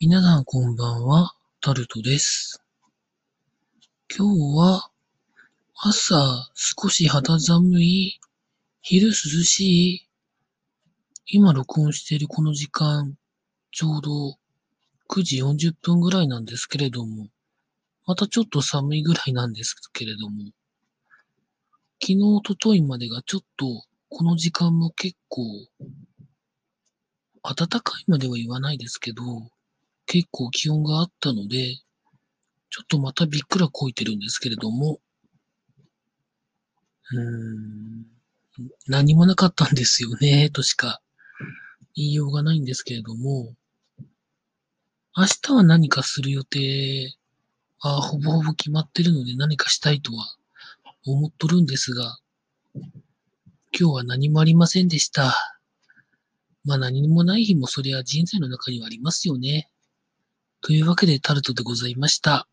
皆さんばんは、タルトです。今日は朝少し肌寒い、昼涼しい、今録音しているこの時間、ちょうど9時40分ぐらいなんですけれども、またちょっと寒いぐらいなんですけれども、昨日、おとといまでがちょっとこの時間も結構暖かいまでは言わないですけど、結構気温があったので、ちょっとまたびっくらこいてるんですけれども、うーん、何もなかったんですよね、としか言いようがないんですけれども、明日は何かする予定はほぼほぼ決まってるので何かしたいとは思っとるんですが、今日は何もありませんでした。まあ何もない日もそりゃ人生の中にはありますよね。というわけでタルトでございました。